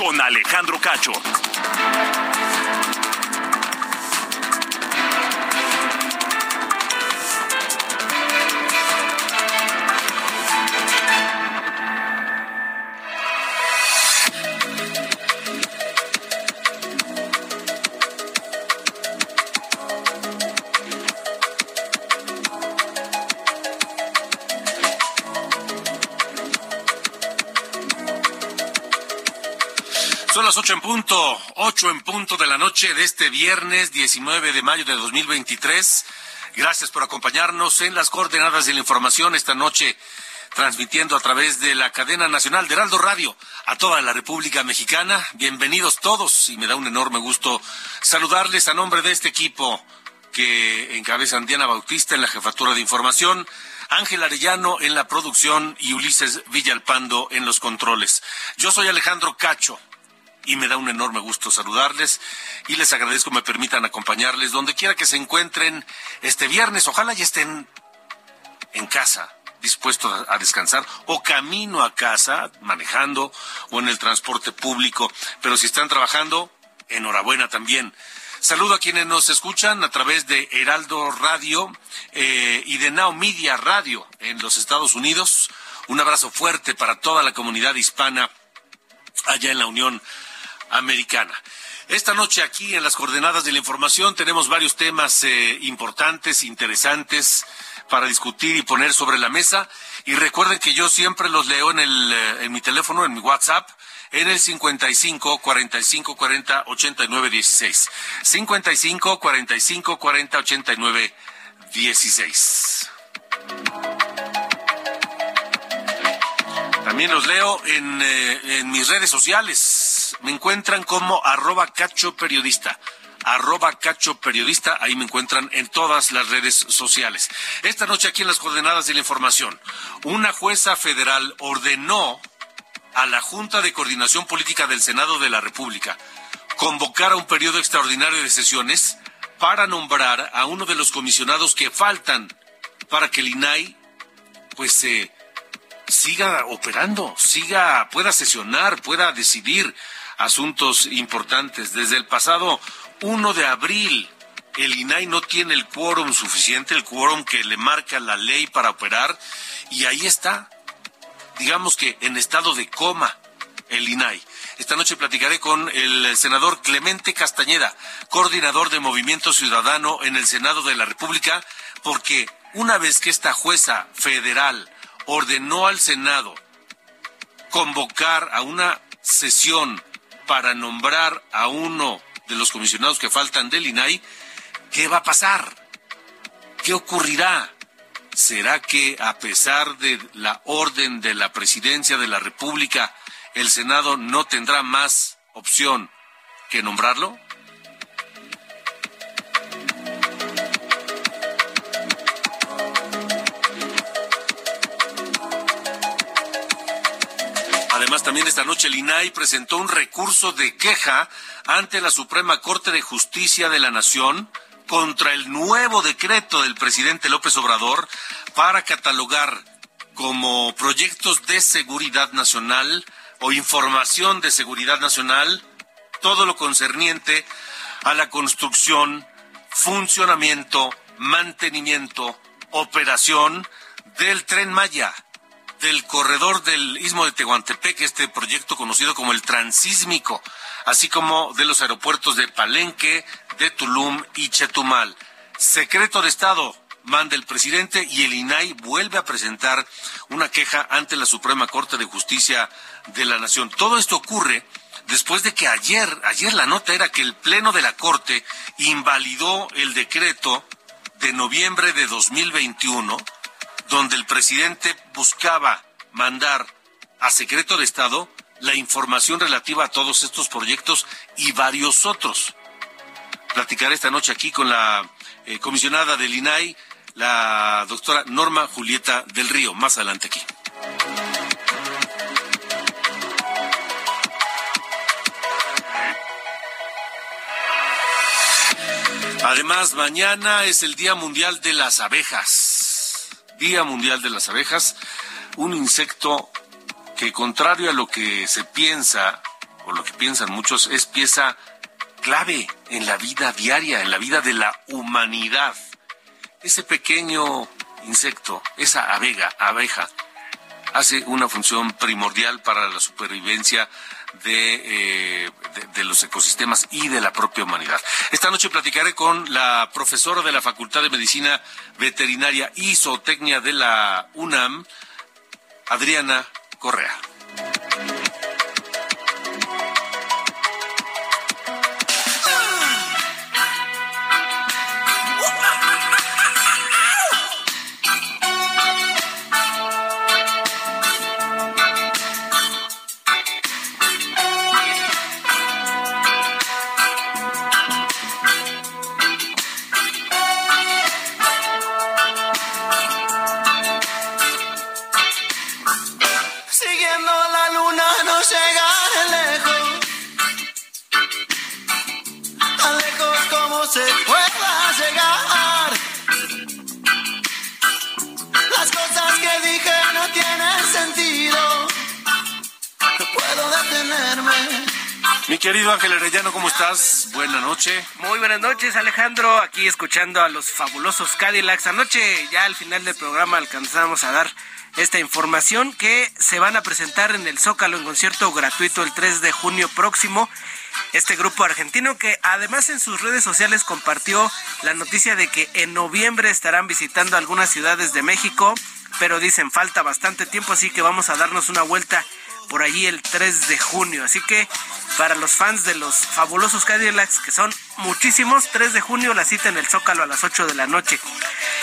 Con Alejandro Cacho. Ocho en punto, ocho en punto de la noche de este viernes 19 de mayo de 2023. Gracias por acompañarnos en las coordenadas de la información esta noche, transmitiendo a través de la cadena nacional de Heraldo Radio a toda la República Mexicana. Bienvenidos todos y me da un enorme gusto saludarles a nombre de este equipo que encabezan Diana Bautista en la jefatura de información. Ángel Arellano en la producción y Ulises Villalpando en los controles. Yo soy Alejandro Cacho y me da un enorme gusto saludarles y les agradezco me permitan acompañarles donde quiera que se encuentren este viernes. Ojalá ya estén en casa, dispuestos a descansar o camino a casa, manejando o en el transporte público. Pero si están trabajando, enhorabuena también. Saludo a quienes nos escuchan a través de Heraldo Radio eh, y de Now Media Radio en los Estados Unidos. Un abrazo fuerte para toda la comunidad hispana allá en la Unión Americana. Esta noche aquí en las coordenadas de la información tenemos varios temas eh, importantes, interesantes para discutir y poner sobre la mesa. Y recuerden que yo siempre los leo en, el, eh, en mi teléfono, en mi WhatsApp, en el 55 45 40 89 16. 55 45 40 89 16. También los leo en, eh, en mis redes sociales. Me encuentran como arroba cacho periodista arroba cacho periodista, ahí me encuentran en todas las redes sociales. Esta noche aquí en las coordenadas de la información, una jueza federal ordenó a la Junta de Coordinación Política del Senado de la República convocar a un periodo extraordinario de sesiones para nombrar a uno de los comisionados que faltan para que el INAI pues eh, siga operando, siga, pueda sesionar, pueda decidir asuntos importantes. Desde el pasado 1 de abril, el INAI no tiene el quórum suficiente, el quórum que le marca la ley para operar, y ahí está, digamos que en estado de coma, el INAI. Esta noche platicaré con el senador Clemente Castañeda, coordinador de Movimiento Ciudadano en el Senado de la República, porque una vez que esta jueza federal ordenó al Senado convocar a una sesión para nombrar a uno de los comisionados que faltan del INAI, ¿qué va a pasar? ¿Qué ocurrirá? ¿Será que a pesar de la orden de la presidencia de la República, el Senado no tendrá más opción que nombrarlo? También esta noche el INAI presentó un recurso de queja ante la Suprema Corte de Justicia de la Nación contra el nuevo decreto del presidente López Obrador para catalogar como proyectos de seguridad nacional o información de seguridad nacional todo lo concerniente a la construcción, funcionamiento, mantenimiento, operación del tren Maya del corredor del Istmo de Tehuantepec, este proyecto conocido como el Transísmico, así como de los aeropuertos de Palenque, de Tulum y Chetumal. Secreto de Estado manda el presidente y el INAI vuelve a presentar una queja ante la Suprema Corte de Justicia de la Nación. Todo esto ocurre después de que ayer, ayer la nota era que el Pleno de la Corte invalidó el decreto de noviembre de 2021, donde el presidente buscaba mandar a secreto de Estado la información relativa a todos estos proyectos y varios otros. Platicaré esta noche aquí con la eh, comisionada del INAI, la doctora Norma Julieta del Río, más adelante aquí. Además, mañana es el Día Mundial de las Abejas. Día Mundial de las Abejas, un insecto que contrario a lo que se piensa, o lo que piensan muchos, es pieza clave en la vida diaria, en la vida de la humanidad. Ese pequeño insecto, esa abeja, abeja, hace una función primordial para la supervivencia eh, de, de, los ecosistemas y de la propia humanidad. Esta noche platicaré con la profesora de la Facultad de Medicina Veterinaria y Zootecnia de la UNAM, Adriana Correa. Querido Ángel Arellano, ¿cómo estás? Buenas noches. Muy buenas noches, Alejandro. Aquí escuchando a los fabulosos Cadillacs. Anoche, ya al final del programa, alcanzamos a dar esta información que se van a presentar en el Zócalo en concierto gratuito el 3 de junio próximo. Este grupo argentino que además en sus redes sociales compartió la noticia de que en noviembre estarán visitando algunas ciudades de México, pero dicen falta bastante tiempo, así que vamos a darnos una vuelta por allí el 3 de junio. Así que para los fans de los fabulosos Cadillacs, que son muchísimos, 3 de junio la cita en el Zócalo a las 8 de la noche.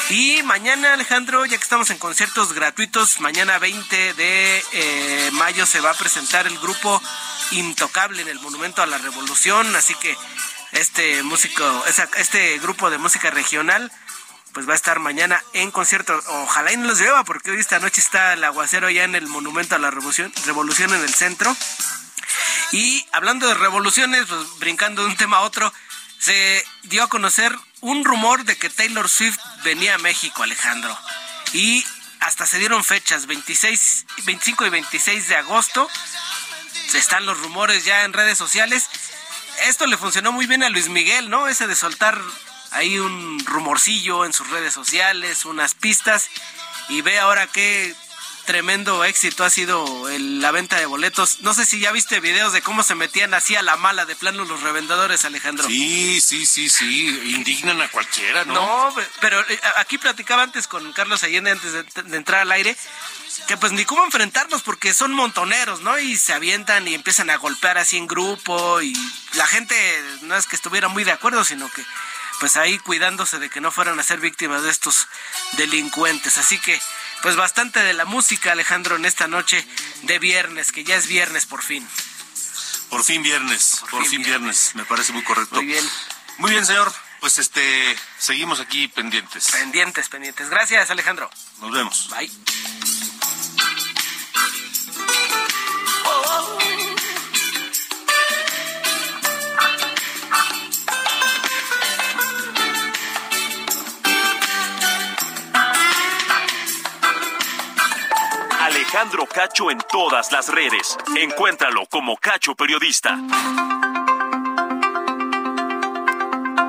Y mañana, Alejandro, ya que estamos en conciertos gratuitos, mañana 20 de eh, mayo se va a presentar el grupo Intocable en el Monumento a la Revolución. Así que este músico, este grupo de música regional pues va a estar mañana en concierto. Ojalá y no los lleva, porque hoy esta noche está el aguacero ya en el Monumento a la Revolución, Revolución en el centro. Y hablando de revoluciones, pues brincando de un tema a otro, se dio a conocer un rumor de que Taylor Swift venía a México, Alejandro. Y hasta se dieron fechas, 26, 25 y 26 de agosto. Están los rumores ya en redes sociales. Esto le funcionó muy bien a Luis Miguel, ¿no? Ese de soltar hay un rumorcillo en sus redes sociales, unas pistas, y ve ahora qué tremendo éxito ha sido la venta de boletos. No sé si ya viste videos de cómo se metían así a la mala de plano los revendedores, Alejandro. Sí, sí, sí, sí, indignan a cualquiera, ¿no? No, pero eh, aquí platicaba antes con Carlos Allende antes de, entrar al aire que pues ni cómo enfrentarlos porque son montoneros, ¿no? Y se avientan y empiezan a golpear así en grupo y la gente no es que estuviera muy de acuerdo, sino que pues ahí cuidándose de que no fueran a ser víctimas de estos delincuentes. Así que, pues bastante de la música, Alejandro, en esta noche de viernes, que ya es viernes por fin. Por fin viernes, por, fin, viernes. me parece muy correcto. Muy bien. Muy bien, señor. Pues este, seguimos aquí pendientes. Pendientes, pendientes. Gracias, Alejandro. Nos vemos. Bye. Alejandro Cacho en todas las redes. Encuéntralo como Cacho Periodista.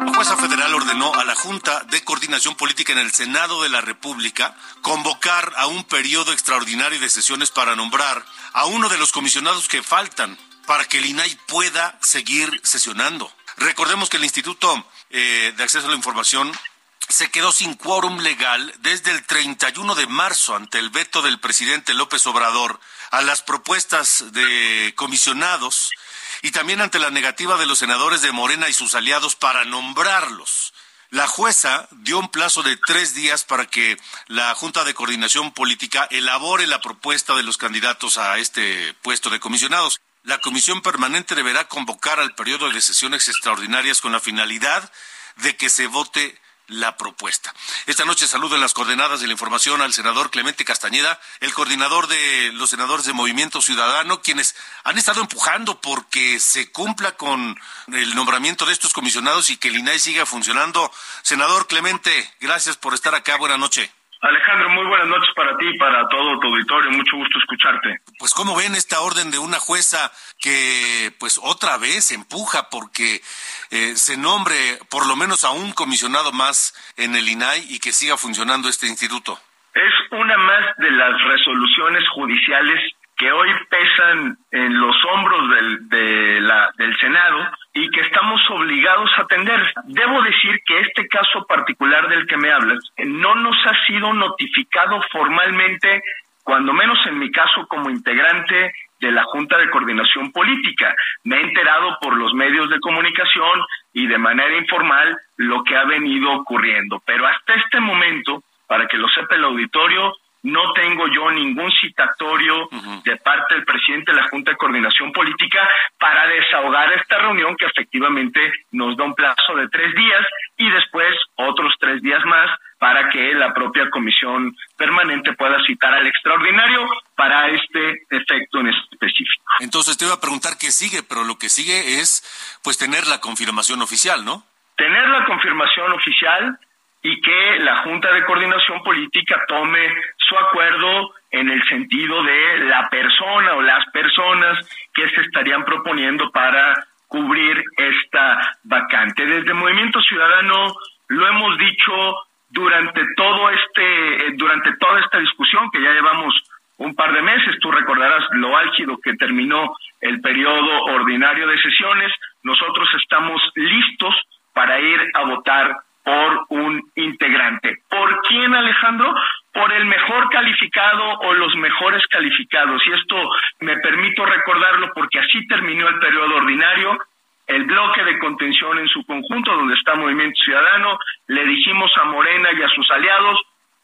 La jueza federal ordenó a la Junta de Coordinación Política en el Senado de la República convocar a un periodo extraordinario de sesiones para nombrar a uno de los comisionados que faltan para que el INAI pueda seguir sesionando. Recordemos que el Instituto eh, de Acceso a la Información se quedó sin quórum legal desde el 31 de marzo ante el veto del presidente López Obrador a las propuestas de comisionados y también ante la negativa de los senadores de Morena y sus aliados para nombrarlos. La jueza dio un plazo de tres días para que la Junta de Coordinación Política elabore la propuesta de los candidatos a este puesto de comisionados. La comisión permanente deberá convocar al periodo de sesiones extraordinarias con la finalidad de que se vote la propuesta. Esta noche saludo en las coordenadas de la información al senador Clemente Castañeda, el coordinador de los senadores de Movimiento Ciudadano, quienes han estado empujando porque se cumpla con el nombramiento de estos comisionados y que el INAI siga funcionando. Senador Clemente, gracias por estar acá. Buenas noches. Alejandro, muy buenas noches para ti y para todo tu auditorio. Mucho gusto escucharte. Pues cómo ven esta orden de una jueza que pues otra vez empuja porque eh, se nombre por lo menos a un comisionado más en el INAI y que siga funcionando este instituto. Es una más de las resoluciones judiciales que hoy pesan en los hombros del, de la, del Senado y que estamos obligados a atender. Debo decir que este caso particular del que me hablas no nos ha sido notificado formalmente, cuando menos en mi caso como integrante de la Junta de Coordinación Política. Me he enterado por los medios de comunicación y de manera informal lo que ha venido ocurriendo. Pero hasta este momento, para que lo sepa el auditorio, no tengo yo ningún citatorio de parte del presidente de la Junta de Coordinación Política para desahogar esta reunión que efectivamente nos da un plazo de tres días y después otros tres días más para que la propia comisión permanente pueda citar al extraordinario para este efecto en específico. Entonces te iba a preguntar qué sigue, pero lo que sigue es pues tener la confirmación oficial, ¿no? Tener la confirmación oficial y que la Junta de Coordinación Política tome su acuerdo en el sentido de la persona o las personas que se estarían proponiendo para cubrir esta vacante. Desde Movimiento Ciudadano lo hemos dicho durante todo este eh, durante toda esta discusión que ya llevamos un par de meses, tú recordarás lo álgido que terminó el periodo ordinario de sesiones, nosotros estamos listos para ir a votar por un integrante. ¿Por quién, Alejandro? Por el mejor calificado o los mejores calificados. Y esto me permito recordarlo porque así terminó el periodo ordinario. El bloque de contención en su conjunto, donde está Movimiento Ciudadano, le dijimos a Morena y a sus aliados,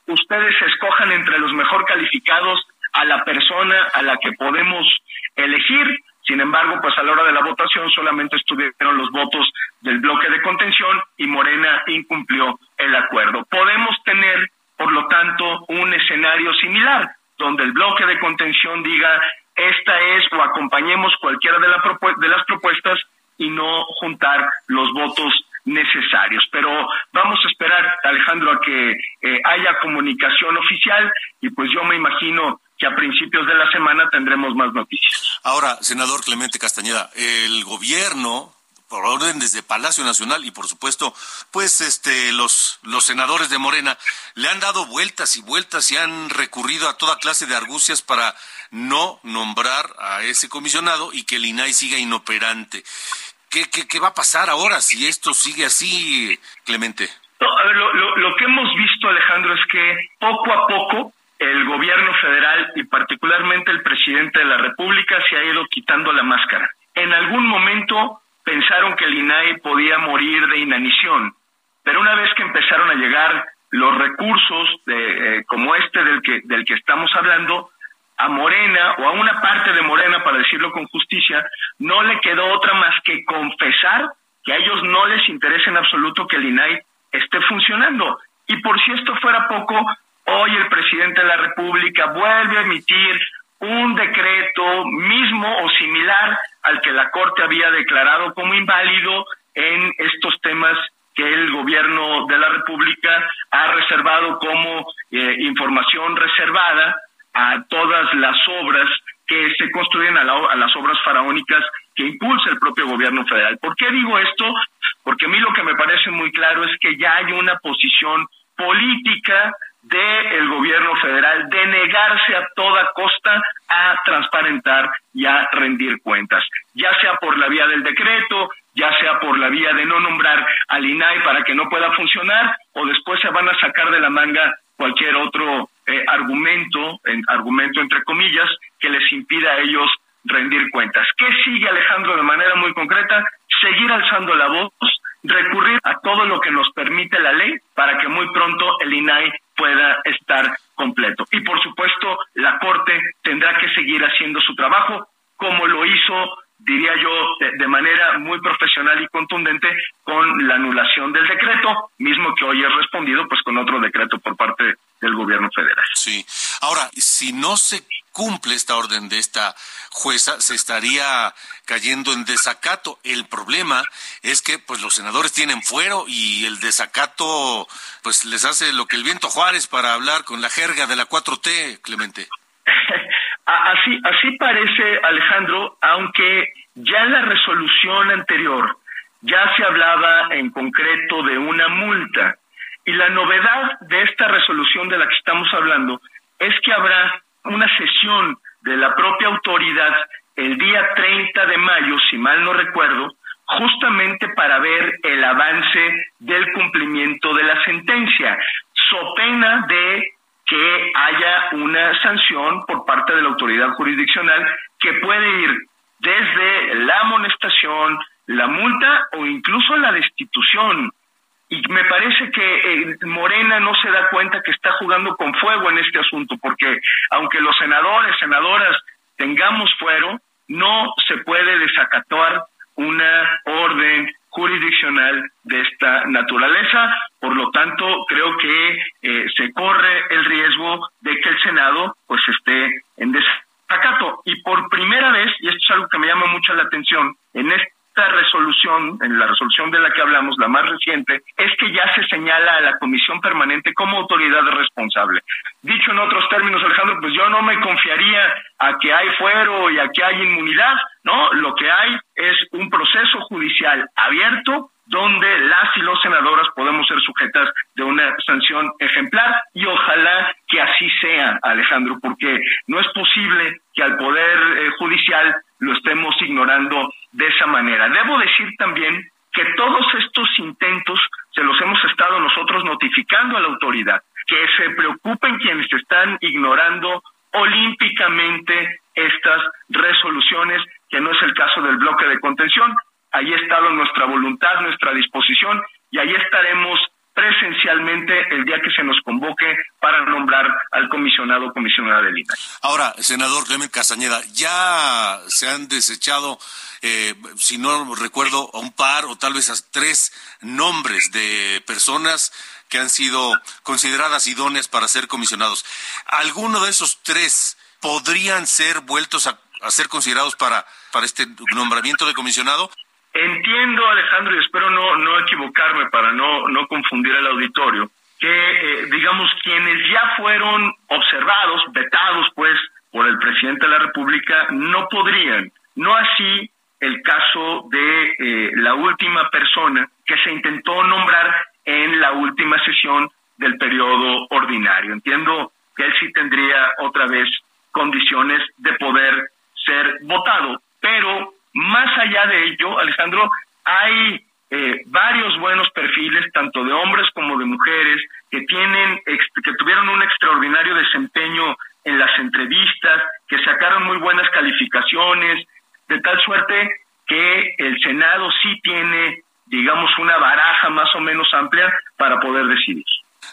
ustedes escojan entre los mejor calificados a la persona a la que podemos elegir sin embargo, pues a la hora de la votación solamente estuvieron los votos del bloque de contención y Morena incumplió el acuerdo. Podemos tener, por lo tanto, un escenario similar, donde el bloque de contención diga esta es o acompañemos cualquiera de, de las propuestas y no juntar los votos necesarios. Pero vamos a esperar, Alejandro, a que eh, haya comunicación oficial y pues yo me imagino que a principios de la semana tendremos más noticias. Ahora, senador Clemente Castañeda, el gobierno por orden desde Palacio Nacional y por supuesto, pues este los los senadores de Morena le han dado vueltas y vueltas y han recurrido a toda clase de argucias para no nombrar a ese comisionado y que el INAI siga inoperante. ¿Qué, qué, va a pasar ahora si esto sigue así, Clemente? lo, lo que hemos visto, Alejandro, es que poco a poco el gobierno federal y particularmente el presidente de la República se ha ido quitando la máscara. En algún momento pensaron que el INAI podía morir de inanición, pero una vez que empezaron a llegar los recursos de, eh, como este del que, del que estamos hablando, a Morena o a una parte de Morena, para decirlo con justicia, no le quedó otra más que confesar que a ellos no les interesa en absoluto que el INAI esté funcionando. Y por si esto fuera poco, Hoy el presidente de la República vuelve a emitir un decreto mismo o similar al que la Corte había declarado como inválido en estos temas que el gobierno de la República ha reservado como eh, información reservada a todas las obras que se construyen a, a, las obras faraónicas que impulsa el propio gobierno federal. ¿Por qué digo esto? Porque a mí lo que me parece muy claro es que ya hay una posición política del gobierno federal de negarse a toda costa a transparentar y a rendir cuentas, ya sea por la vía del decreto, ya sea por la vía de no nombrar al INAI para que no pueda funcionar, o después se van a sacar de la manga cualquier otro eh, argumento, en, argumento entre comillas, que les impida a ellos rendir cuentas. ¿Qué sigue Alejandro de manera muy concreta? Seguir alzando la voz recurrir a todo lo que nos permite la ley para que muy pronto el INAI pueda estar completo. Y por supuesto, la Corte tendrá que seguir haciendo su trabajo como lo hizo diría yo, de, manera muy profesional y contundente con la anulación del decreto, mismo que hoy es respondido pues con otro decreto por parte del gobierno federal. Sí. Ahora, si no se cumple esta orden de esta jueza, se estaría cayendo en desacato. El problema es que pues los senadores tienen fuero y el desacato pues les hace lo que el viento Juárez para hablar con la jerga de la 4T, Clemente. Así, así parece, Alejandro, aunque ya en la resolución anterior ya se hablaba en concreto de una multa. Y la novedad de esta resolución de la que estamos hablando es que habrá una sesión de la propia autoridad el día 30 de mayo, si mal no recuerdo, justamente para ver el avance del cumplimiento de la sentencia, so pena de que haya una sanción por parte de la autoridad jurisdiccional que puede ir desde la amonestación, la multa o incluso la destitución. Y me parece que eh, Morena no se da cuenta que está jugando con fuego en este asunto, porque aunque los senadores, senadoras tengamos fuero, no se puede desacatar una orden jurisdiccional de esta naturaleza. Por lo tanto, creo que eh, se corre el riesgo de que el Senado pues esté en desacato. Y por primera vez, y esto es algo que me llama mucho la atención, en esta resolución, en la resolución de la que hablamos, la más reciente, es que ya se señala a la Comisión Permanente como autoridad responsable. Dicho en otros términos, Alejandro, pues yo no me confiaría a que hay fuero y a que hay inmunidad, ¿no? Lo que hay es un proceso judicial abierto donde las y los senadoras podemos ser sujetas de una sanción ejemplar y ojalá que así sea, Alejandro, porque no es posible que al Poder eh, Judicial lo estemos ignorando de esa manera. Debo decir también que todos estos intentos se los hemos estado nosotros notificando a la autoridad, que se preocupen quienes están ignorando olímpicamente estas resoluciones, que no es el caso del bloque de contención. Ahí ha estado nuestra voluntad, nuestra disposición, y ahí estaremos presencialmente el día que se nos convoque para nombrar al comisionado o comisionada del INAI. Ahora, senador Clemente Castañeda, ya se han desechado, eh, si no recuerdo, a un par o tal vez a tres nombres de personas que han sido consideradas idóneas para ser comisionados. ¿Alguno de esos tres podrían ser vueltos a, ser considerados para, para este nombramiento de comisionado? Entiendo, Alejandro, y espero no, no equivocarme para no, no confundir al auditorio, que, eh, digamos, quienes ya fueron observados, vetados, pues, por el presidente de la República, no podrían. No así el caso de eh, la última persona que se intentó nombrar en la última sesión del periodo ordinario. Entiendo que él sí tendría otra vez condiciones de poder ser votado, pero más allá de ello, Alejandro, hay eh, varios buenos perfiles, tanto de hombres como de mujeres, que tienen, que tuvieron un extraordinario desempeño en las entrevistas, que sacaron muy buenas calificaciones, de tal suerte que el Senado sí tiene, digamos, una baraja más o menos amplia para poder decidir.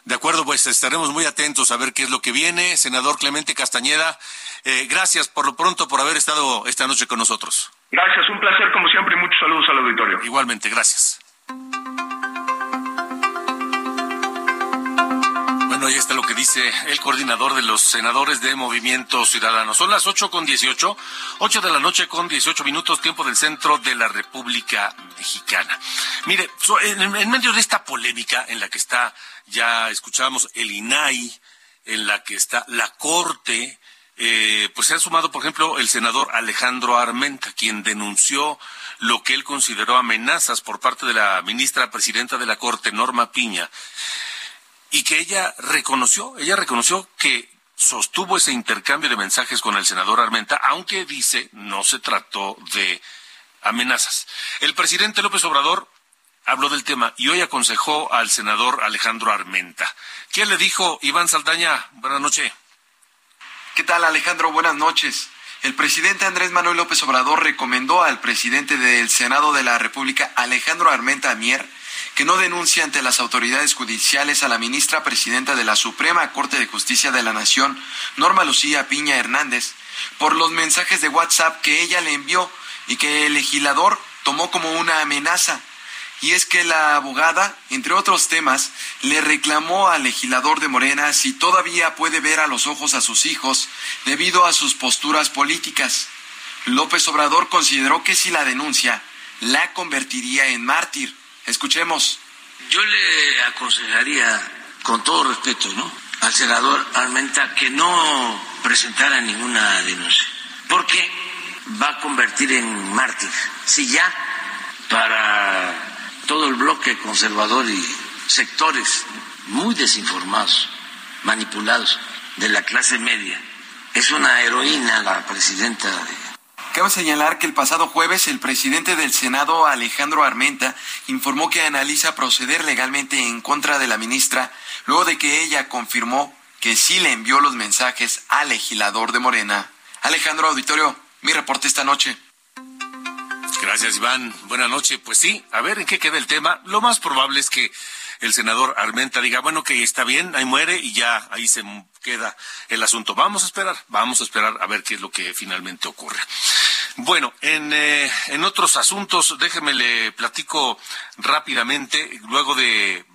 De acuerdo, pues estaremos muy atentos a ver qué es lo que viene. Senador Clemente Castañeda, eh, gracias por lo pronto por haber estado esta noche con nosotros. Gracias, un placer como siempre y muchos saludos al auditorio. Igualmente, gracias. Bueno, ahí está lo que dice el coordinador de los senadores de Movimiento Ciudadano. Son las ocho con dieciocho, ocho de la noche con dieciocho minutos, tiempo del centro de la República Mexicana. Mire, en, medio de esta polémica en la que está, ya escuchábamos el INAI, en la que está la Corte, eh, pues se ha sumado, por ejemplo, el senador Alejandro Armenta, quien denunció lo que él consideró amenazas por parte de la ministra presidenta de la Corte, Norma Piña, y que ella reconoció, ella reconoció que sostuvo ese intercambio de mensajes con el senador Armenta, aunque dice no se trató de amenazas. El presidente López Obrador habló del tema y hoy aconsejó al senador Alejandro Armenta. ¿Quién le dijo Iván Saldaña? Buenas noches. ¿Qué tal Alejandro? Buenas noches. El presidente Andrés Manuel López Obrador recomendó al presidente del Senado de la República, Alejandro Armenta Mier, que no denuncia ante las autoridades judiciales a la ministra presidenta de la Suprema Corte de Justicia de la Nación, Norma Lucía Piña Hernández, por los mensajes de WhatsApp que ella le envió y que el legislador tomó como una amenaza. Y es que la abogada, entre otros temas, le reclamó al legislador de Morena si todavía puede ver a los ojos a sus hijos debido a sus posturas políticas. López Obrador consideró que si la denuncia la convertiría en mártir. Escuchemos. Yo le aconsejaría, con todo respeto, ¿no? al senador Armenta que no presentara ninguna denuncia, porque va a convertir en mártir. Si ya para todo el bloque conservador y sectores muy desinformados, manipulados de la clase media, es una heroína la presidenta de Cabe señalar que el pasado jueves el presidente del Senado, Alejandro Armenta, informó que analiza proceder legalmente en contra de la ministra luego de que ella confirmó que sí le envió los mensajes al legislador de Morena. Alejandro Auditorio, mi reporte esta noche. Gracias, Iván. Buenas noches. Pues sí, a ver en qué queda el tema. Lo más probable es que el senador Armenta diga, bueno, que está bien, ahí muere y ya ahí se queda el asunto. Vamos a esperar, vamos a esperar a ver qué es lo que finalmente ocurre. Bueno, en, eh, en otros asuntos, déjeme le platico rápidamente, luego de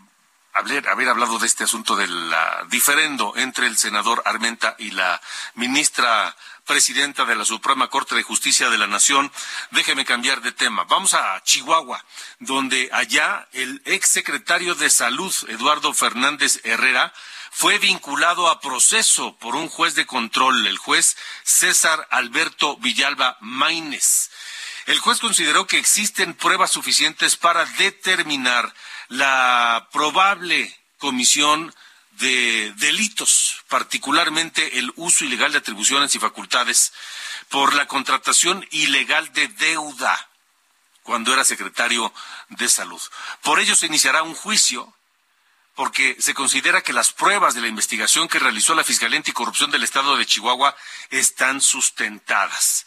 haber, haber hablado de este asunto del diferendo entre el senador Armenta y la ministra presidenta de la Suprema Corte de Justicia de la Nación, déjeme cambiar de tema. Vamos a Chihuahua, donde allá el ex secretario de Salud, Eduardo Fernández Herrera, fue vinculado a proceso por un juez de control, el juez César Alberto Villalba Maínez. El juez consideró que existen pruebas suficientes para determinar la probable comisión de delitos, particularmente el uso ilegal de atribuciones y facultades por la contratación ilegal de deuda cuando era secretario de salud. Por ello se iniciará un juicio porque se considera que las pruebas de la investigación que realizó la Fiscalía Anticorrupción del Estado de Chihuahua están sustentadas.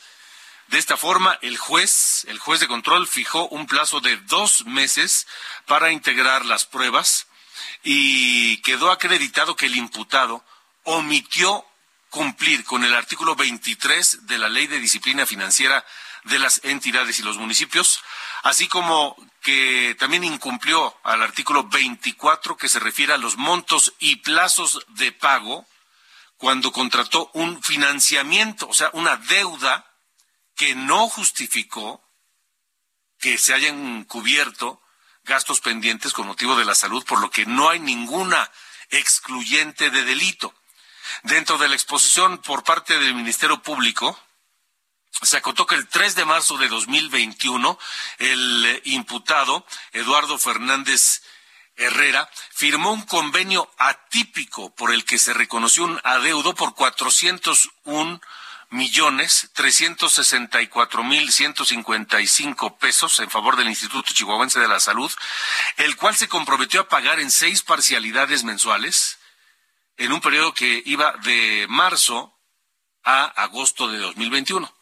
De esta forma, el juez, el juez de control, fijó un plazo de dos meses para integrar las pruebas y quedó acreditado que el imputado omitió cumplir con el artículo 23 de la Ley de Disciplina Financiera de las entidades y los municipios, así como que también incumplió al artículo 24 que se refiere a los montos y plazos de pago cuando contrató un financiamiento, o sea, una deuda que no justificó que se hayan cubierto gastos pendientes con motivo de la salud, por lo que no hay ninguna excluyente de delito. Dentro de la exposición por parte del Ministerio Público, se acotó que el 3 de marzo de 2021 el imputado Eduardo Fernández Herrera firmó un convenio atípico por el que se reconoció un adeudo por 401 millones trescientos sesenta y cuatro mil ciento cincuenta y cinco pesos en favor del Instituto Chihuahuense de la Salud, el cual se comprometió a pagar en seis parcialidades mensuales en un periodo que iba de marzo a agosto de 2021.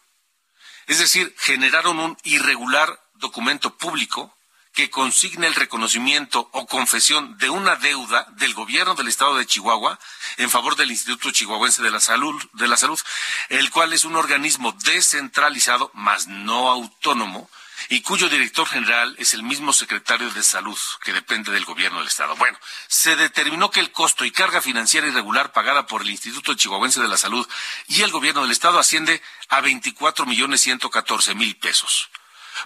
Es decir, generaron un irregular documento público que consigne el reconocimiento o confesión de una deuda del gobierno del estado de Chihuahua en favor del Instituto Chihuahuense de la Salud, de la Salud, el cual es un organismo descentralizado, mas no autónomo, y cuyo director general es el mismo secretario de Salud, que depende del gobierno del Estado. Bueno, se determinó que el costo y carga financiera irregular pagada por el Instituto Chihuahuense de la Salud y el gobierno del Estado asciende a 24 millones 114 mil pesos.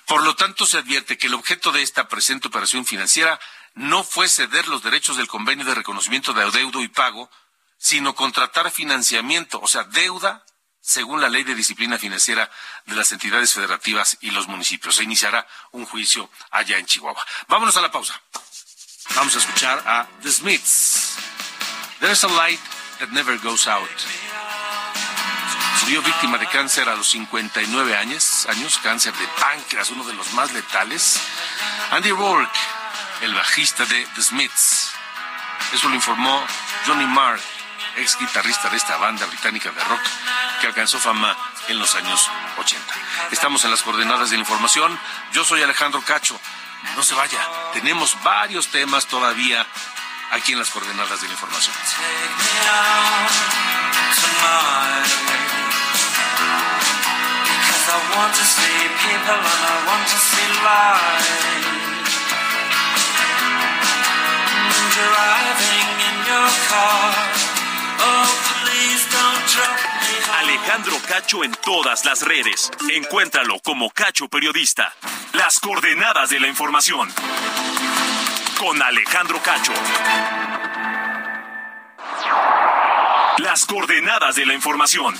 Por lo tanto, se advierte que el objeto de esta presente operación financiera no fue ceder los derechos del convenio de reconocimiento de adeudo y pago, sino contratar financiamiento, o sea, deuda, según la ley de disciplina financiera de las entidades federativas y los municipios. Se iniciará un juicio allá en Chihuahua. Vámonos a la pausa. Vamos a escuchar a The Smiths. There's a light that never goes out. Murió víctima de cáncer a los 59 años, años, cáncer de páncreas, uno de los más letales. Andy Rourke, el bajista de The Smiths. Eso lo informó Johnny Marr, ex guitarrista de esta banda británica de rock que alcanzó fama en los años 80. Estamos en las coordenadas de la información. Yo soy Alejandro Cacho. No se vaya. Tenemos varios temas todavía aquí en las coordenadas de la información. Alejandro Cacho en todas las redes. Encuéntralo como Cacho Periodista. Las coordenadas de la información. Con Alejandro Cacho. Las coordenadas de la información.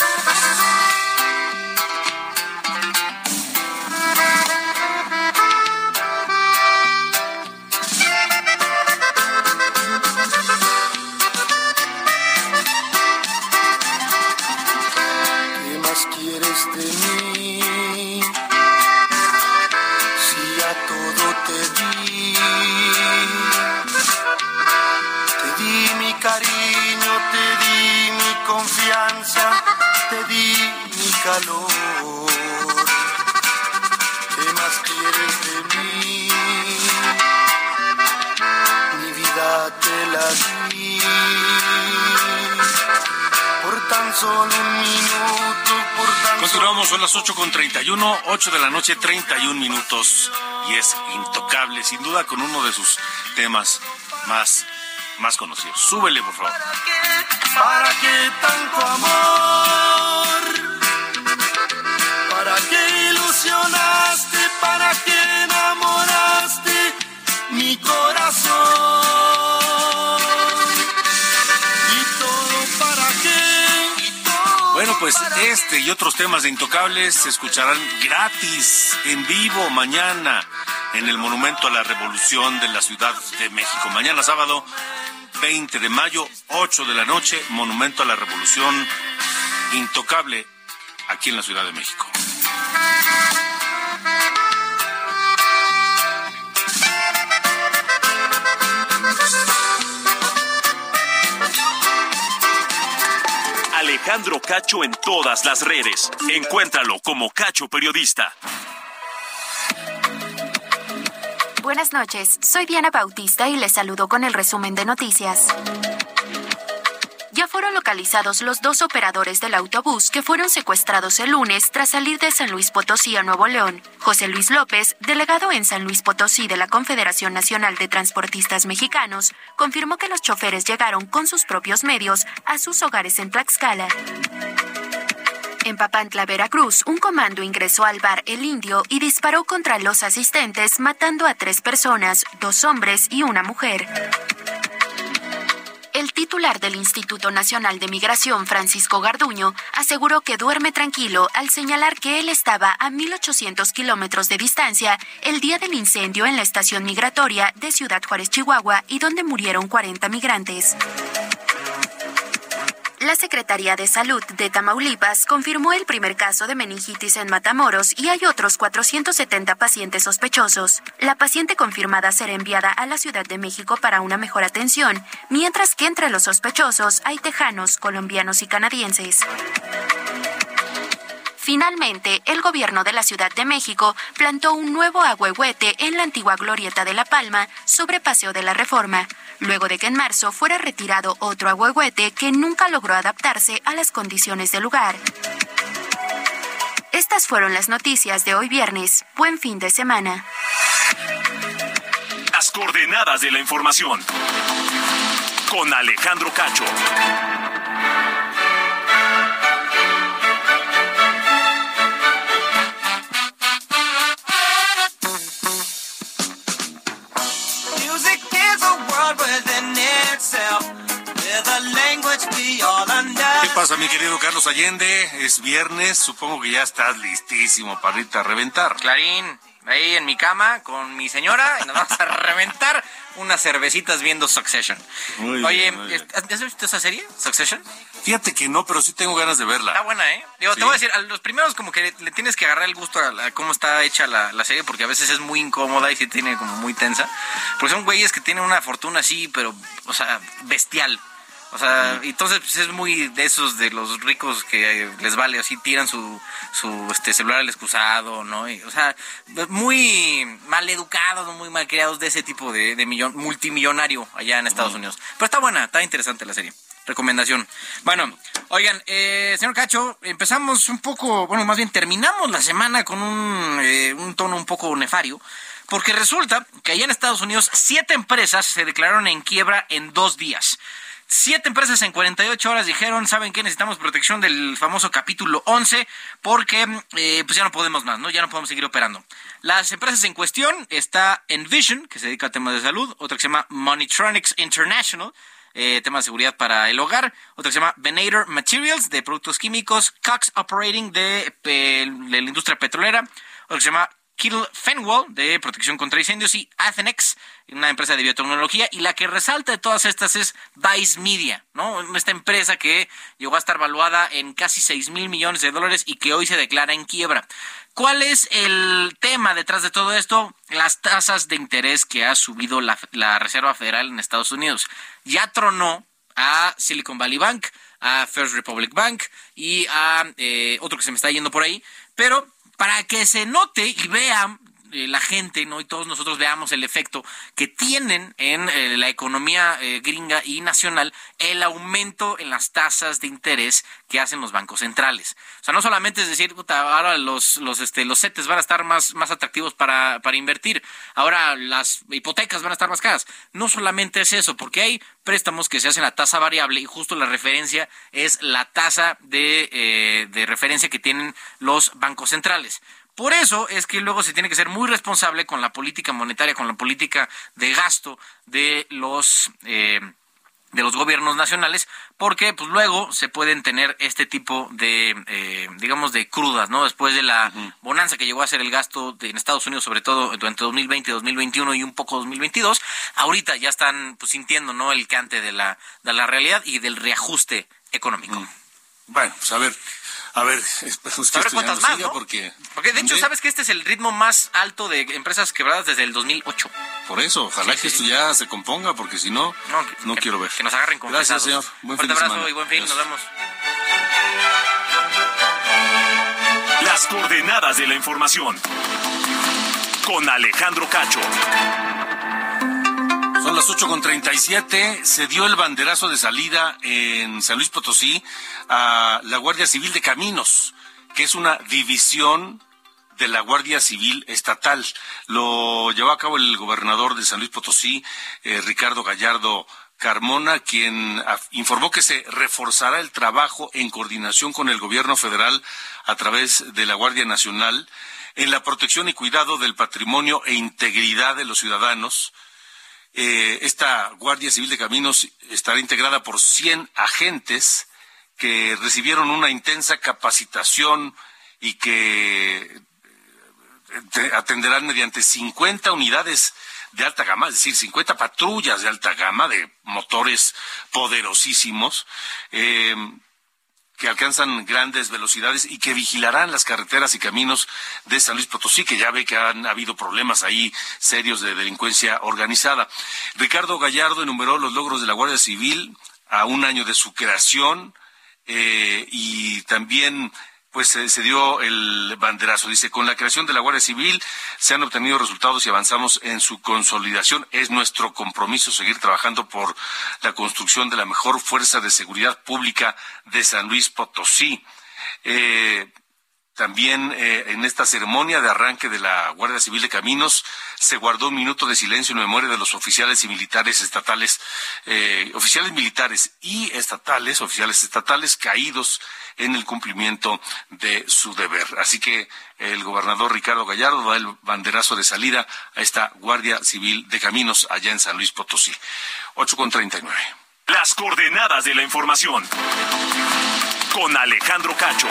Calor. ¿Qué más quieres de mí? Mi vida te la di por tan solo un minuto, por tan Continuamos, son las 8 con 31, 8 de la noche, 31 minutos. Y es intocable, sin duda, con uno de sus temas más, más conocidos. Súbele, por favor. ¿Para qué tanto amor? Pues este y otros temas de Intocables se escucharán gratis, en vivo, mañana, en el Monumento a la Revolución de la Ciudad de México. Mañana sábado, 20 de mayo, 8 de la noche, Monumento a la Revolución Intocable, aquí en la Ciudad de México. Alejandro Cacho en todas las redes. Encuéntralo como Cacho Periodista. Buenas noches, soy Diana Bautista y les saludo con el resumen de noticias. Ya fueron localizados los dos operadores del autobús que fueron secuestrados el lunes tras salir de San Luis Potosí a Nuevo León. José Luis López, delegado en San Luis Potosí de la Confederación Nacional de Transportistas Mexicanos, confirmó que los choferes llegaron con sus propios medios a sus hogares en Tlaxcala. En Papantla, Veracruz, un comando ingresó al bar El Indio y disparó contra los asistentes, matando a tres personas, dos hombres y una mujer. El titular del Instituto Nacional de Migración, Francisco Garduño, aseguró que duerme tranquilo al señalar que él estaba a 1.800 kilómetros de distancia el día del incendio en la estación migratoria de Ciudad Juárez, Chihuahua, y donde murieron 40 migrantes. La Secretaría de Salud de Tamaulipas confirmó el primer caso de meningitis en Matamoros y hay otros 470 pacientes sospechosos. La paciente confirmada será enviada a la Ciudad de México para una mejor atención, mientras que entre los sospechosos hay tejanos, colombianos y canadienses. Finalmente, el gobierno de la Ciudad de México plantó un nuevo agüehuete en la antigua glorieta de La Palma sobre Paseo de la Reforma, luego de que en marzo fuera retirado otro agüehuete que nunca logró adaptarse a las condiciones del lugar. Estas fueron las noticias de hoy viernes. Buen fin de semana. Las coordenadas de la información. Con Alejandro Cacho. ¿Qué pasa, mi querido Carlos Allende? Es viernes, supongo que ya estás listísimo para irte a reventar. Clarín, ahí en mi cama con mi señora y nos vamos a reventar unas cervecitas viendo Succession. Muy Oye, bien, muy bien. ¿has visto esa serie? Succession. Fíjate que no, pero sí tengo ganas de verla. Está buena, ¿eh? Digo, Sí. te voy a decir, a los primeros como que le tienes que agarrar el gusto a, la- a cómo está hecha la, la serie, porque a veces es muy incómoda y se tiene como muy tensa. Porque son güeyes que tienen una fortuna así, pero, o sea, bestial. O sea, entonces pues, es muy de esos de los ricos que eh, les vale, así tiran su, su este, celular al excusado, ¿no? Y, o sea, muy mal educados, muy mal criados de ese tipo de, de millón, multimillonario allá en Estados Unidos. Pero está buena, está interesante la serie. Recomendación. Bueno, oigan, eh, señor Cacho, empezamos un poco, bueno, más bien terminamos la semana con un, eh, un tono un poco nefario, porque resulta que allá en Estados Unidos siete empresas se declararon en quiebra en dos días. Siete empresas en 48 horas dijeron, ¿saben qué? Necesitamos protección del famoso capítulo 11 porque eh, pues ya no podemos más, ¿no? Ya no podemos seguir operando. Las empresas en cuestión está Envision, que se dedica a temas de salud, otra que se llama Monitronics International, eh, tema de seguridad para el hogar, otra que se llama Venator Materials, de productos químicos, Cox Operating, de, eh, de la industria petrolera, otra que se llama Kittle Fenwell, de protección contra incendios, y Athenex, una empresa de biotecnología, y la que resalta de todas estas es Vice Media, ¿no? Esta empresa que llegó a estar valuada en casi 6 mil millones de dólares y que hoy se declara en quiebra. ¿Cuál es el tema detrás de todo esto? Las tasas de interés que ha subido la, Reserva Federal en Estados Unidos. Ya tronó a Silicon Valley Bank, a First Republic Bank y a eh, otro que se me está yendo por ahí, pero para que se note y vean eh, la gente, ¿no? Y todos nosotros veamos el efecto que tienen en eh, la economía eh, gringa y nacional el aumento en las tasas de interés que hacen los bancos centrales. O sea, no solamente es decir, puta, ahora los, los, este, los CETES van a estar más, más atractivos para, para invertir, ahora las hipotecas van a estar más caras. No solamente es eso, porque hay préstamos que se hacen a tasa variable y justo la referencia es la tasa de, de referencia que tienen los bancos centrales. Por eso es que luego se tiene que ser muy responsable con la política monetaria, con la política de gasto de los eh, de los gobiernos nacionales, porque pues luego se pueden tener este tipo de, eh, digamos, de crudas, ¿no? Después de la bonanza que llegó a ser el gasto de- en Estados Unidos, sobre todo durante 2020, 2021 y un poco 2022, ahorita ya están pues sintiendo, ¿no? El cante de la, de la realidad y del reajuste económico. Bueno, pues a ver, a ver, esperemos que A ver esto ya cuántas no más, siga ¿no? porque... Porque de hecho. ¿sabes que este es el ritmo más alto de empresas quebradas desde el 2008? Por eso, ojalá Sí, que sí, esto sí. ya se componga, porque si no, No, no, que- quiero ver. Que nos agarren con Gracias, señor. Buen fin Fuerte abrazo semana. y buen fin. Nos vemos. Las coordenadas de la información. Con Alejandro Cacho. Son las 8.37. Se dio el banderazo de salida en San Luis Potosí a la Guardia Civil de Caminos, que es una división de la Guardia Civil Estatal. Lo llevó a cabo el gobernador de San Luis Potosí, eh, Ricardo Gallardo Carmona, quien informó que se reforzará el trabajo en coordinación con el gobierno federal a través de la Guardia Nacional en la protección y cuidado del patrimonio e integridad de los ciudadanos. Eh, esta Guardia Civil de Caminos estará integrada por 100 agentes que recibieron una intensa capacitación y que eh, te- atenderán mediante 50 unidades de alta gama, es decir, 50 patrullas de alta gama de motores poderosísimos. eh, que alcanzan grandes velocidades y que vigilarán las carreteras y caminos de San Luis Potosí, que ya ve que han habido problemas ahí serios de delincuencia organizada. Ricardo Gallardo enumeró los logros de la Guardia Civil a un año de su creación eh, y también pues se dio el banderazo. Dice, con la creación de la Guardia Civil se han obtenido resultados y avanzamos en su consolidación. Es nuestro compromiso seguir trabajando por la construcción de la mejor fuerza de seguridad pública de San Luis Potosí. Eh, también eh, en esta ceremonia de arranque de la Guardia Civil de Caminos se guardó un minuto de silencio en memoria de los oficiales y militares estatales, eh, oficiales militares y estatales, oficiales estatales caídos en el cumplimiento de su deber. Así que el gobernador Ricardo Gallardo da el banderazo de salida a esta Guardia Civil de Caminos allá en San Luis Potosí. 8 con 39. Las coordenadas de la información. Con Alejandro Cacho.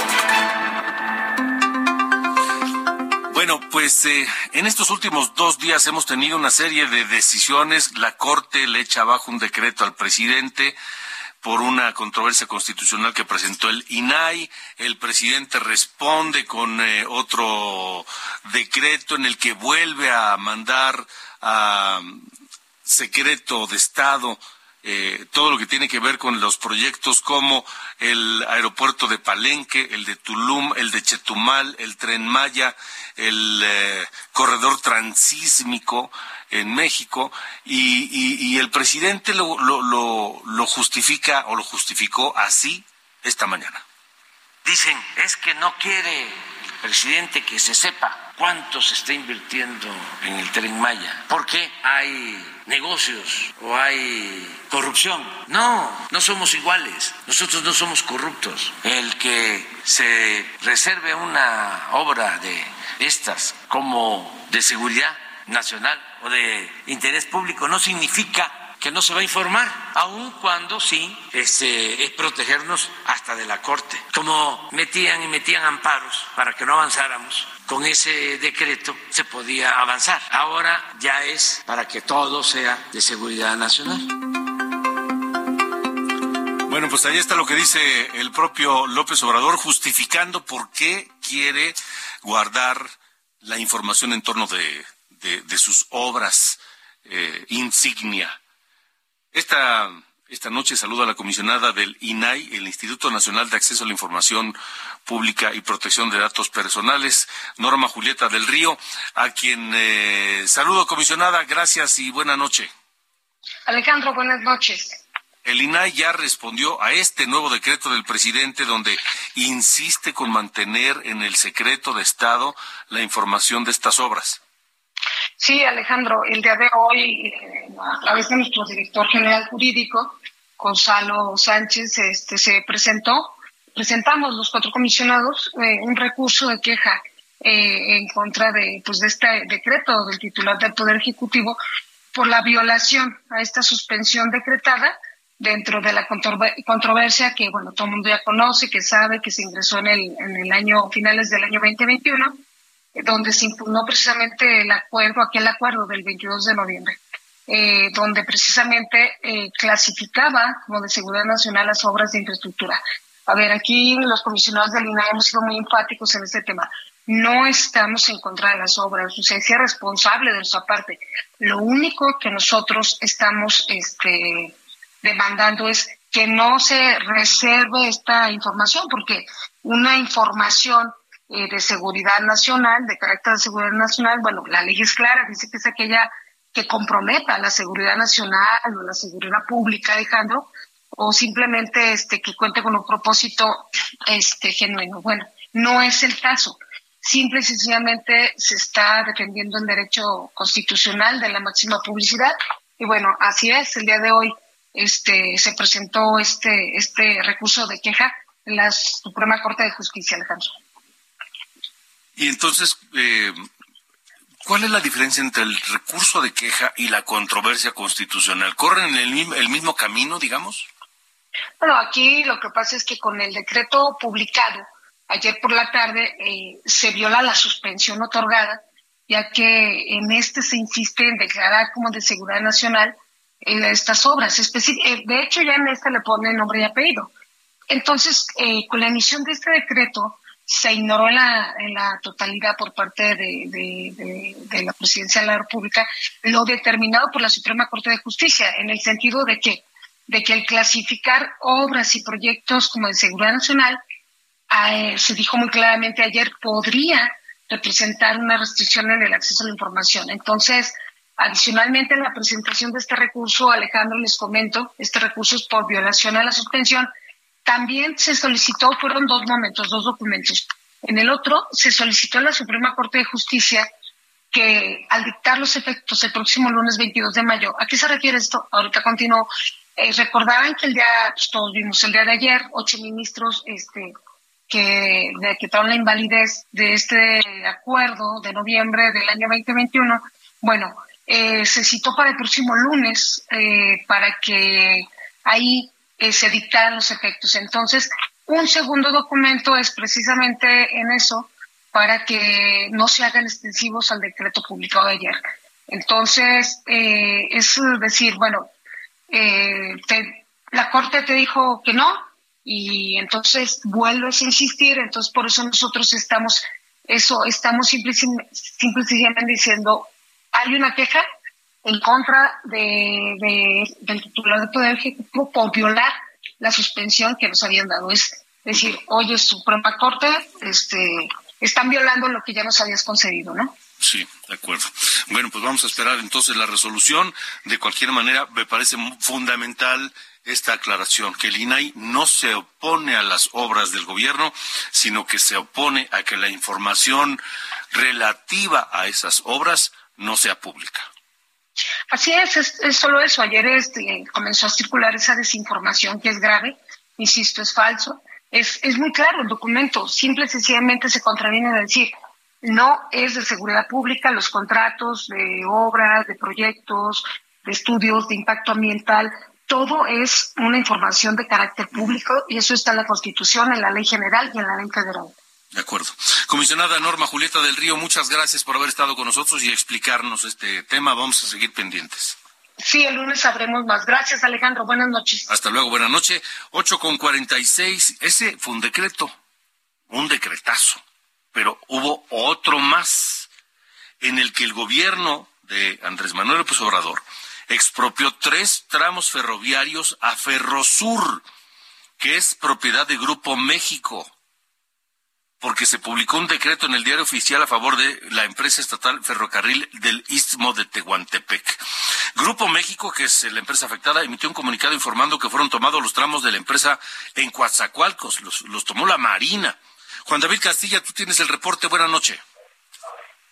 Bueno, pues eh, en estos últimos dos días hemos tenido una serie de decisiones. La Corte le echa abajo un decreto al presidente por una controversia constitucional que presentó el INAI. El presidente responde con eh, otro decreto en el que vuelve a mandar a secreto de Estado eh, todo lo que tiene que ver con los proyectos como el aeropuerto de Palenque, el de Tulum, el de Chetumal, el tren Maya, el eh, corredor transísmico en México y, el presidente lo, lo, lo justifica o lo justificó así esta mañana. Dicen, es que no quiere el presidente que se sepa cuánto se está invirtiendo en el tren Maya, porque hay negocios o hay corrupción. No, no somos iguales, nosotros no somos corruptos. El que se reserve una obra de estas como de seguridad nacional o de interés público no significa que no se va a informar, aun cuando sí este, es protegernos hasta de la Corte. Como metían y metían amparos para que no avanzáramos, con ese decreto se podía avanzar. Ahora ya es para que todo sea de seguridad nacional. Bueno, pues ahí está lo que dice el propio López Obrador justificando por qué quiere guardar la información en torno de, sus obras eh, insignia. Esta, esta noche saludo a la comisionada del INAI, el Instituto Nacional de Acceso a la Información Pública y Protección de Datos Personales, Norma Julieta del Río, a quien eh, saludo, comisionada, gracias y buena noche. Alejandro, buenas noches. El INAI ya respondió a este nuevo decreto del presidente donde insiste con mantener en el secreto de Estado la información de estas obras. Sí, Alejandro, el día de hoy, eh, a través de nuestro director general jurídico, Gonzalo Sánchez, este, se presentó, presentamos los cuatro comisionados eh, un recurso de queja eh, en contra de, pues, de este decreto del titular del Poder Ejecutivo por la violación a esta suspensión decretada dentro de la controversia que, bueno, todo el mundo ya conoce, que sabe que se ingresó en el, en el año, finales del año 2021 donde se impugnó precisamente el acuerdo, aquel acuerdo del 22 de noviembre, eh, donde precisamente eh, clasificaba como de seguridad nacional las obras de infraestructura. A ver, aquí los comisionados del INAI hemos sido muy enfáticos en este tema. No estamos en contra de las obras, o sea, es responsable de nuestra parte. Lo único que nosotros estamos este, demandando es que no se reserve esta información, porque una información eh, de seguridad nacional, de carácter de seguridad nacional, bueno, la ley es clara, dice que es aquella que comprometa la seguridad nacional o la seguridad pública, Alejandro, o simplemente este que cuente con un propósito este genuino. Bueno, no es el caso. Simple y sencillamente se está defendiendo el derecho constitucional de la máxima publicidad y bueno, así es, el día de hoy este se presentó este este recurso de queja en la Suprema Corte de Justicia, Alejandro. Y entonces, eh, ¿cuál es la diferencia entre el recurso de queja y la controversia constitucional? ¿Corren el, el mismo camino, digamos? Bueno, aquí lo que pasa es que con el decreto publicado ayer por la tarde eh, se viola la suspensión otorgada, ya que en este se insiste en declarar como de seguridad nacional eh, estas obras. de hecho, ya en este le pone nombre y apellido. Entonces, con la emisión de este decreto, se ignoró en la, en la totalidad por parte de, la presidencia de la República lo determinado por la Suprema Corte de Justicia, en el sentido de que, de que el clasificar obras y proyectos como de seguridad nacional eh, se dijo muy claramente ayer, podría representar una restricción en el acceso a la información. Entonces, adicionalmente en la presentación de este recurso, Alejandro, les comento, este recurso es por violación a la suspensión. También se solicitó, fueron dos momentos, dos documentos. En el otro, se solicitó a la Suprema Corte de Justicia que al dictar los efectos el próximo lunes 22 de mayo, ¿a qué se refiere esto? Ahorita continúo. Eh, recordarán que el día, pues, todos vimos el día de ayer, ocho ministros este, que decretaron la invalidez de este acuerdo de noviembre del año 2021. Bueno, eh, se citó para el próximo lunes eh, para que ahí eh, se dictaran los efectos. Entonces, un segundo documento es precisamente en eso, para que no se hagan extensivos al decreto publicado ayer. Entonces, eh, es decir, bueno, eh, la Corte te dijo que no y entonces vuelves a insistir, entonces por eso nosotros estamos, eso, estamos simplemente diciendo, hay una queja en contra de, del titular del Poder Ejecutivo por violar la suspensión que nos habían dado. Es decir, oye, Suprema Corte, este, están violando lo que ya nos habías concedido, ¿no? Sí, de acuerdo. Bueno, pues vamos a esperar entonces la resolución. De cualquier manera, me parece fundamental esta aclaración, que el INAI no se opone a las obras del gobierno, sino que se opone a que la información relativa a esas obras no sea pública. Así es, es, solo eso. Ayer este, comenzó a circular esa desinformación que es grave, insisto, es falso. Es, es muy claro el documento, simple y sencillamente se contraviene a decir, no es de seguridad pública, los contratos de obras, de proyectos, de estudios de impacto ambiental, todo es una información de carácter público y eso está en la Constitución, en la Ley General y en la Ley Federal. De acuerdo. Comisionada Norma Julieta del Río, muchas gracias por haber estado con nosotros y explicarnos este tema. Vamos a seguir pendientes. Sí, el lunes sabremos más. Gracias, Alejandro. Buenas noches. Hasta luego, buenas noches. Ocho con cuarenta y seis. Ese fue un decreto, un decretazo. Pero hubo otro más en el que el gobierno de Andrés Manuel López Obrador expropió tres tramos ferroviarios a Ferrosur, que es propiedad de Grupo México porque se publicó un decreto en el diario oficial a favor de la empresa estatal Ferrocarril del Istmo de Tehuantepec. Grupo México, que es la empresa afectada, emitió un comunicado informando que fueron tomados los tramos de la empresa en Coatzacoalcos, los, los tomó la Marina. Juan David Castilla, tú tienes el reporte. Buenas noches.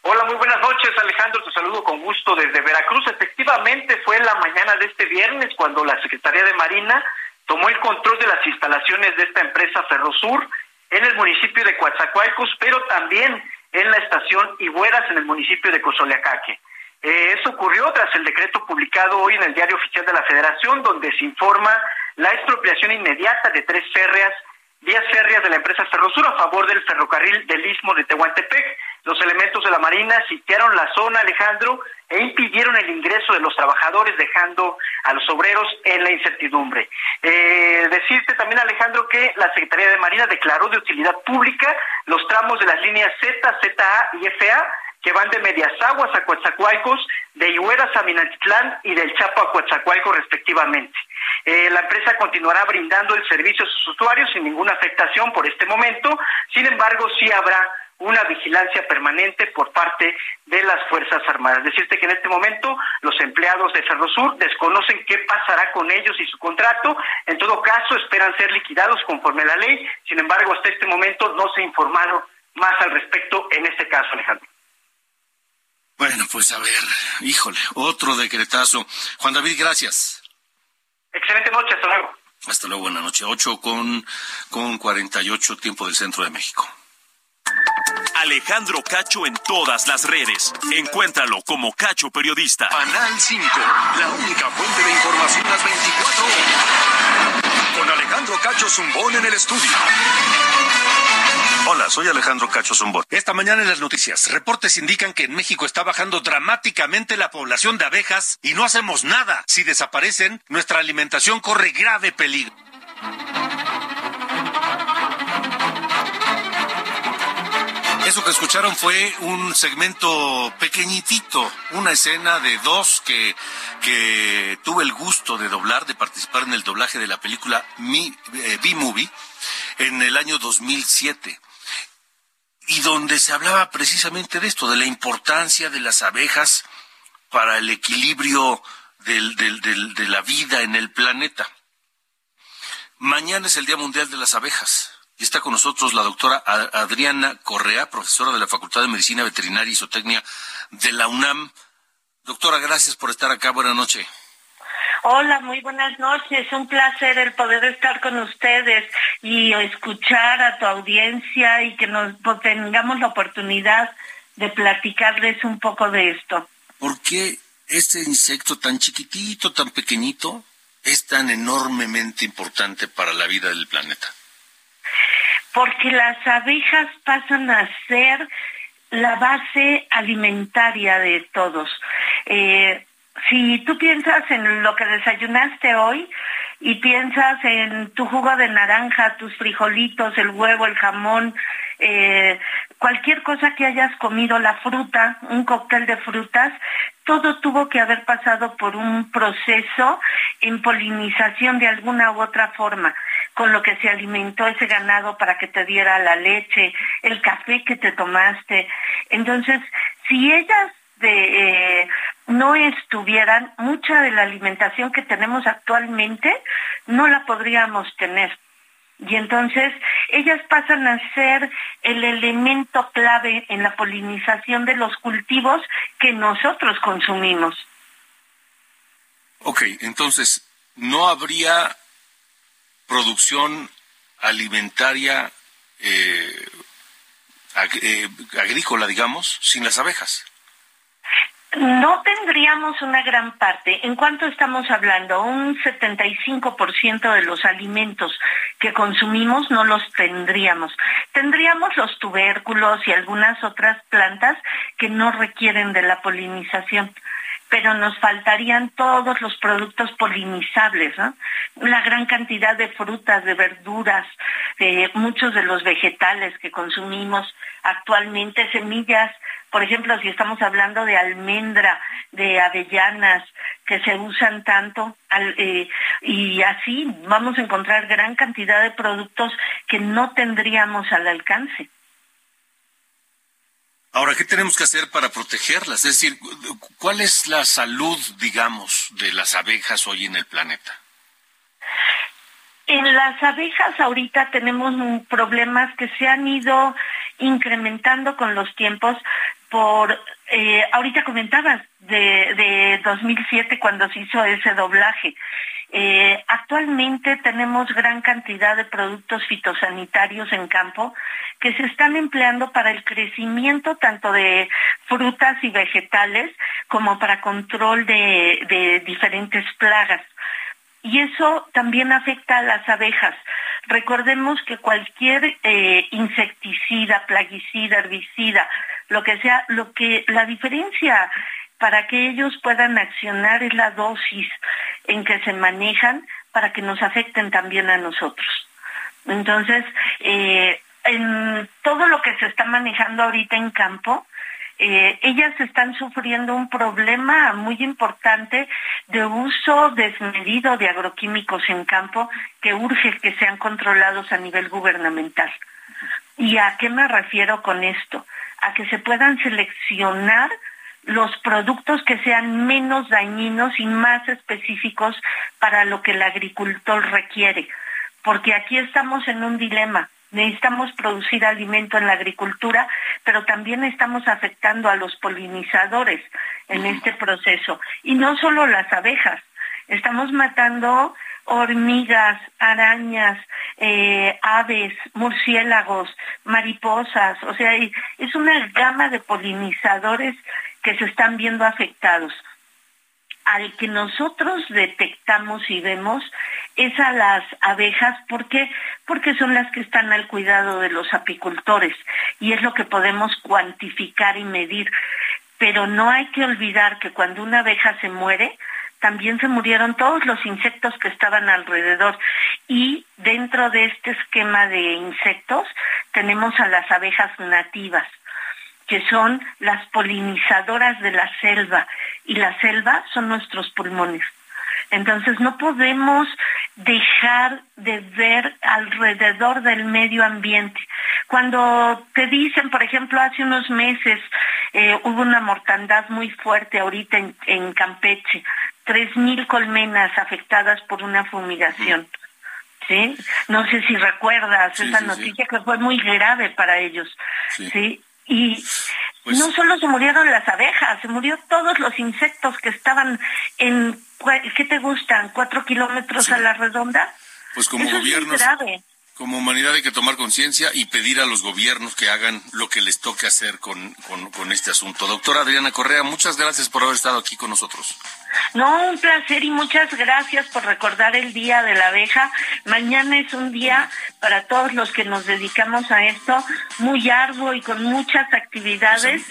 Hola, muy buenas noches, Alejandro. Te saludo con gusto desde Veracruz. Efectivamente, fue la mañana de este viernes cuando la Secretaría de Marina tomó el control de las instalaciones de esta empresa Ferrosur en el municipio de Coatzacoalcos, pero también en la estación Igueras en el municipio de Cozoleacaque. Eh, eso ocurrió tras el decreto publicado hoy en el Diario Oficial de la Federación, donde se informa la expropiación inmediata de tres férreas, vías férreas de la empresa Ferrosur a favor del ferrocarril del Istmo de Tehuantepec. Los elementos de la Marina sitiaron la zona, Alejandro, e impidieron el ingreso de los trabajadores, dejando a los obreros en la incertidumbre. Eh, decirte también, Alejandro, que la Secretaría de Marina declaró de utilidad pública los tramos de las líneas Z, ZA y FA que van de Medias Aguas a Coatzacoalcos, de Ihueras a Minatitlán y del Chapo a Coatzacoalcos respectivamente. Eh, la empresa continuará brindando el servicio a sus usuarios sin ninguna afectación por este momento, sin embargo sí habrá una vigilancia permanente por parte de las Fuerzas Armadas. Decirte que en este momento los empleados de Ferrosur desconocen qué pasará con ellos y su contrato. En todo caso, esperan ser liquidados conforme a la ley. Sin embargo, hasta este momento no se ha informado más al respecto en este caso, Alejandro. Bueno, pues a ver, híjole, otro decretazo. Juan David, gracias. Excelente noche, hasta luego. Hasta luego, buena noche. 8 con, con 48 tiempo del centro de México. Alejandro Cacho en todas las redes. Encuéntralo como Cacho Periodista. Canal 5, la única fuente de información las 24 horas. Con Alejandro Cacho Zumbón en el estudio. Hola, soy Alejandro Cacho Zumbón. Esta mañana en las noticias, reportes indican que en México está bajando dramáticamente la población de abejas y no hacemos nada. Si desaparecen, nuestra alimentación corre grave peligro. Eso que escucharon fue un segmento pequeñitito, una escena de dos que, que tuve el gusto de doblar, de participar en el doblaje de la película eh, B-Movie, en el año 2007 y donde se hablaba precisamente de esto, de la importancia de las abejas para el equilibrio de la vida en el planeta. Mañana es el Día Mundial de las Abejas y está con nosotros la doctora Adriana Correa, profesora de la Facultad de Medicina Veterinaria y Zootecnia de la UNAM. Doctora, gracias por estar acá. Buenas noches. Hola, muy buenas noches. Un placer el poder estar con ustedes y escuchar a tu audiencia y que nos pues, tengamos la oportunidad de platicarles un poco de esto. ¿Por qué este insecto tan chiquitito, tan pequeñito, es tan enormemente importante para la vida del planeta? Porque las abejas pasan a ser la base alimentaria de todos. Eh, si tú piensas en lo que desayunaste hoy y piensas en tu jugo de naranja, tus frijolitos, el huevo, el jamón, eh, cualquier cosa que hayas comido, la fruta, un cóctel de frutas, todo tuvo que haber pasado por un proceso en polinización de alguna u otra forma, con lo que se alimentó ese ganado para que te diera la leche, el café que te tomaste. Entonces, si ellas eh, no estuvieran, mucha de la alimentación que tenemos actualmente no la podríamos tener. Y entonces ellas pasan a ser el elemento clave en la polinización de los cultivos que nosotros consumimos. Ok, entonces, ¿no habría producción alimentaria eh, eh, agrícola, digamos, sin las abejas? No tendríamos una gran parte. ¿En cuánto estamos hablando? Un 75% de los alimentos que consumimos no los tendríamos. Tendríamos los tubérculos y algunas otras plantas que no requieren de la polinización pero nos faltarían todos los productos polinizables. La gran cantidad de frutas, de verduras, de muchos de los vegetales que consumimos actualmente, semillas, por ejemplo, si estamos hablando de almendra, de avellanas, que se usan tanto, eh, y así vamos a encontrar gran cantidad de productos que no tendríamos al alcance. Ahora, ¿qué tenemos que hacer para protegerlas? Es decir, ¿cuál es la salud, digamos, de las abejas hoy en el planeta? En las abejas ahorita tenemos problemas que se han ido incrementando con los tiempos por, eh, ahorita comentabas de, de 2007 cuando se hizo ese doblaje. Eh, actualmente tenemos gran cantidad de productos fitosanitarios en campo que se están empleando para el crecimiento tanto de frutas y vegetales como para control de, diferentes plagas. Y eso también afecta a las abejas. Recordemos que cualquier eh, insecticida, plaguicida, herbicida, lo que sea, lo que la diferencia para que ellos puedan accionar es la dosis en que se manejan para que nos afecten también a nosotros. Entonces, eh, en todo lo que se está manejando ahorita en campo, eh, ellas están sufriendo un problema muy importante de uso desmedido de agroquímicos en campo que urge que sean controlados a nivel gubernamental. ¿Y a qué me refiero con esto? A que se puedan seleccionar los productos que sean menos dañinos y más específicos para lo que el agricultor requiere. Porque aquí estamos en un dilema. Necesitamos producir alimento en la agricultura, pero también estamos afectando a los polinizadores en este proceso. Y no solo las abejas, estamos matando hormigas, arañas, eh, aves, murciélagos, mariposas, o sea, es una gama de polinizadores que se están viendo afectados. Al que nosotros detectamos y vemos es a las abejas, ¿por qué? Porque son las que están al cuidado de los apicultores y es lo que podemos cuantificar y medir. Pero no hay que olvidar que cuando una abeja se muere, también se murieron todos los insectos que estaban alrededor. Y dentro de este esquema de insectos tenemos a las abejas nativas que son las polinizadoras de la selva y la selva son nuestros pulmones. Entonces no podemos dejar de ver alrededor del medio ambiente. Cuando te dicen, por ejemplo, hace unos meses eh, hubo una mortandad muy fuerte ahorita en, Campeche, tres mil colmenas afectadas por una fumigación. ¿Sí? No sé si recuerdas esa noticia que fue muy grave para ellos. ¿sí? Y pues no solo se murieron las abejas, se murió todos los insectos que estaban en, ¿qué te gustan? ¿Cuatro kilómetros a la redonda? Pues como gobiernos, como humanidad hay que tomar conciencia y pedir a los gobiernos que hagan lo que les toque hacer con, con, este asunto. Doctora Adriana Correa, muchas gracias por haber estado aquí con nosotros. No, un placer y muchas gracias por recordar el Día de la Abeja. Mañana es un día para todos los que nos dedicamos a esto, muy arduo y con muchas actividades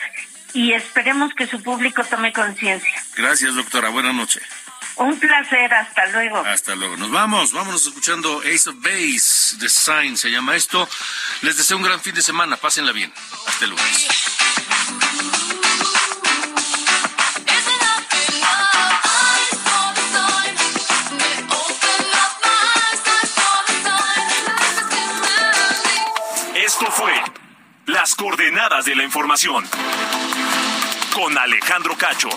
y esperemos que su público tome conciencia. Gracias, doctora. Buenas noches. Un placer, hasta luego. Hasta luego. Nos vamos, vámonos escuchando Ace of Base, Design se llama esto. Les deseo un gran fin de semana, pásenla bien. Hasta el lunes. Esto fue Las coordenadas de la información con Alejandro Cacho.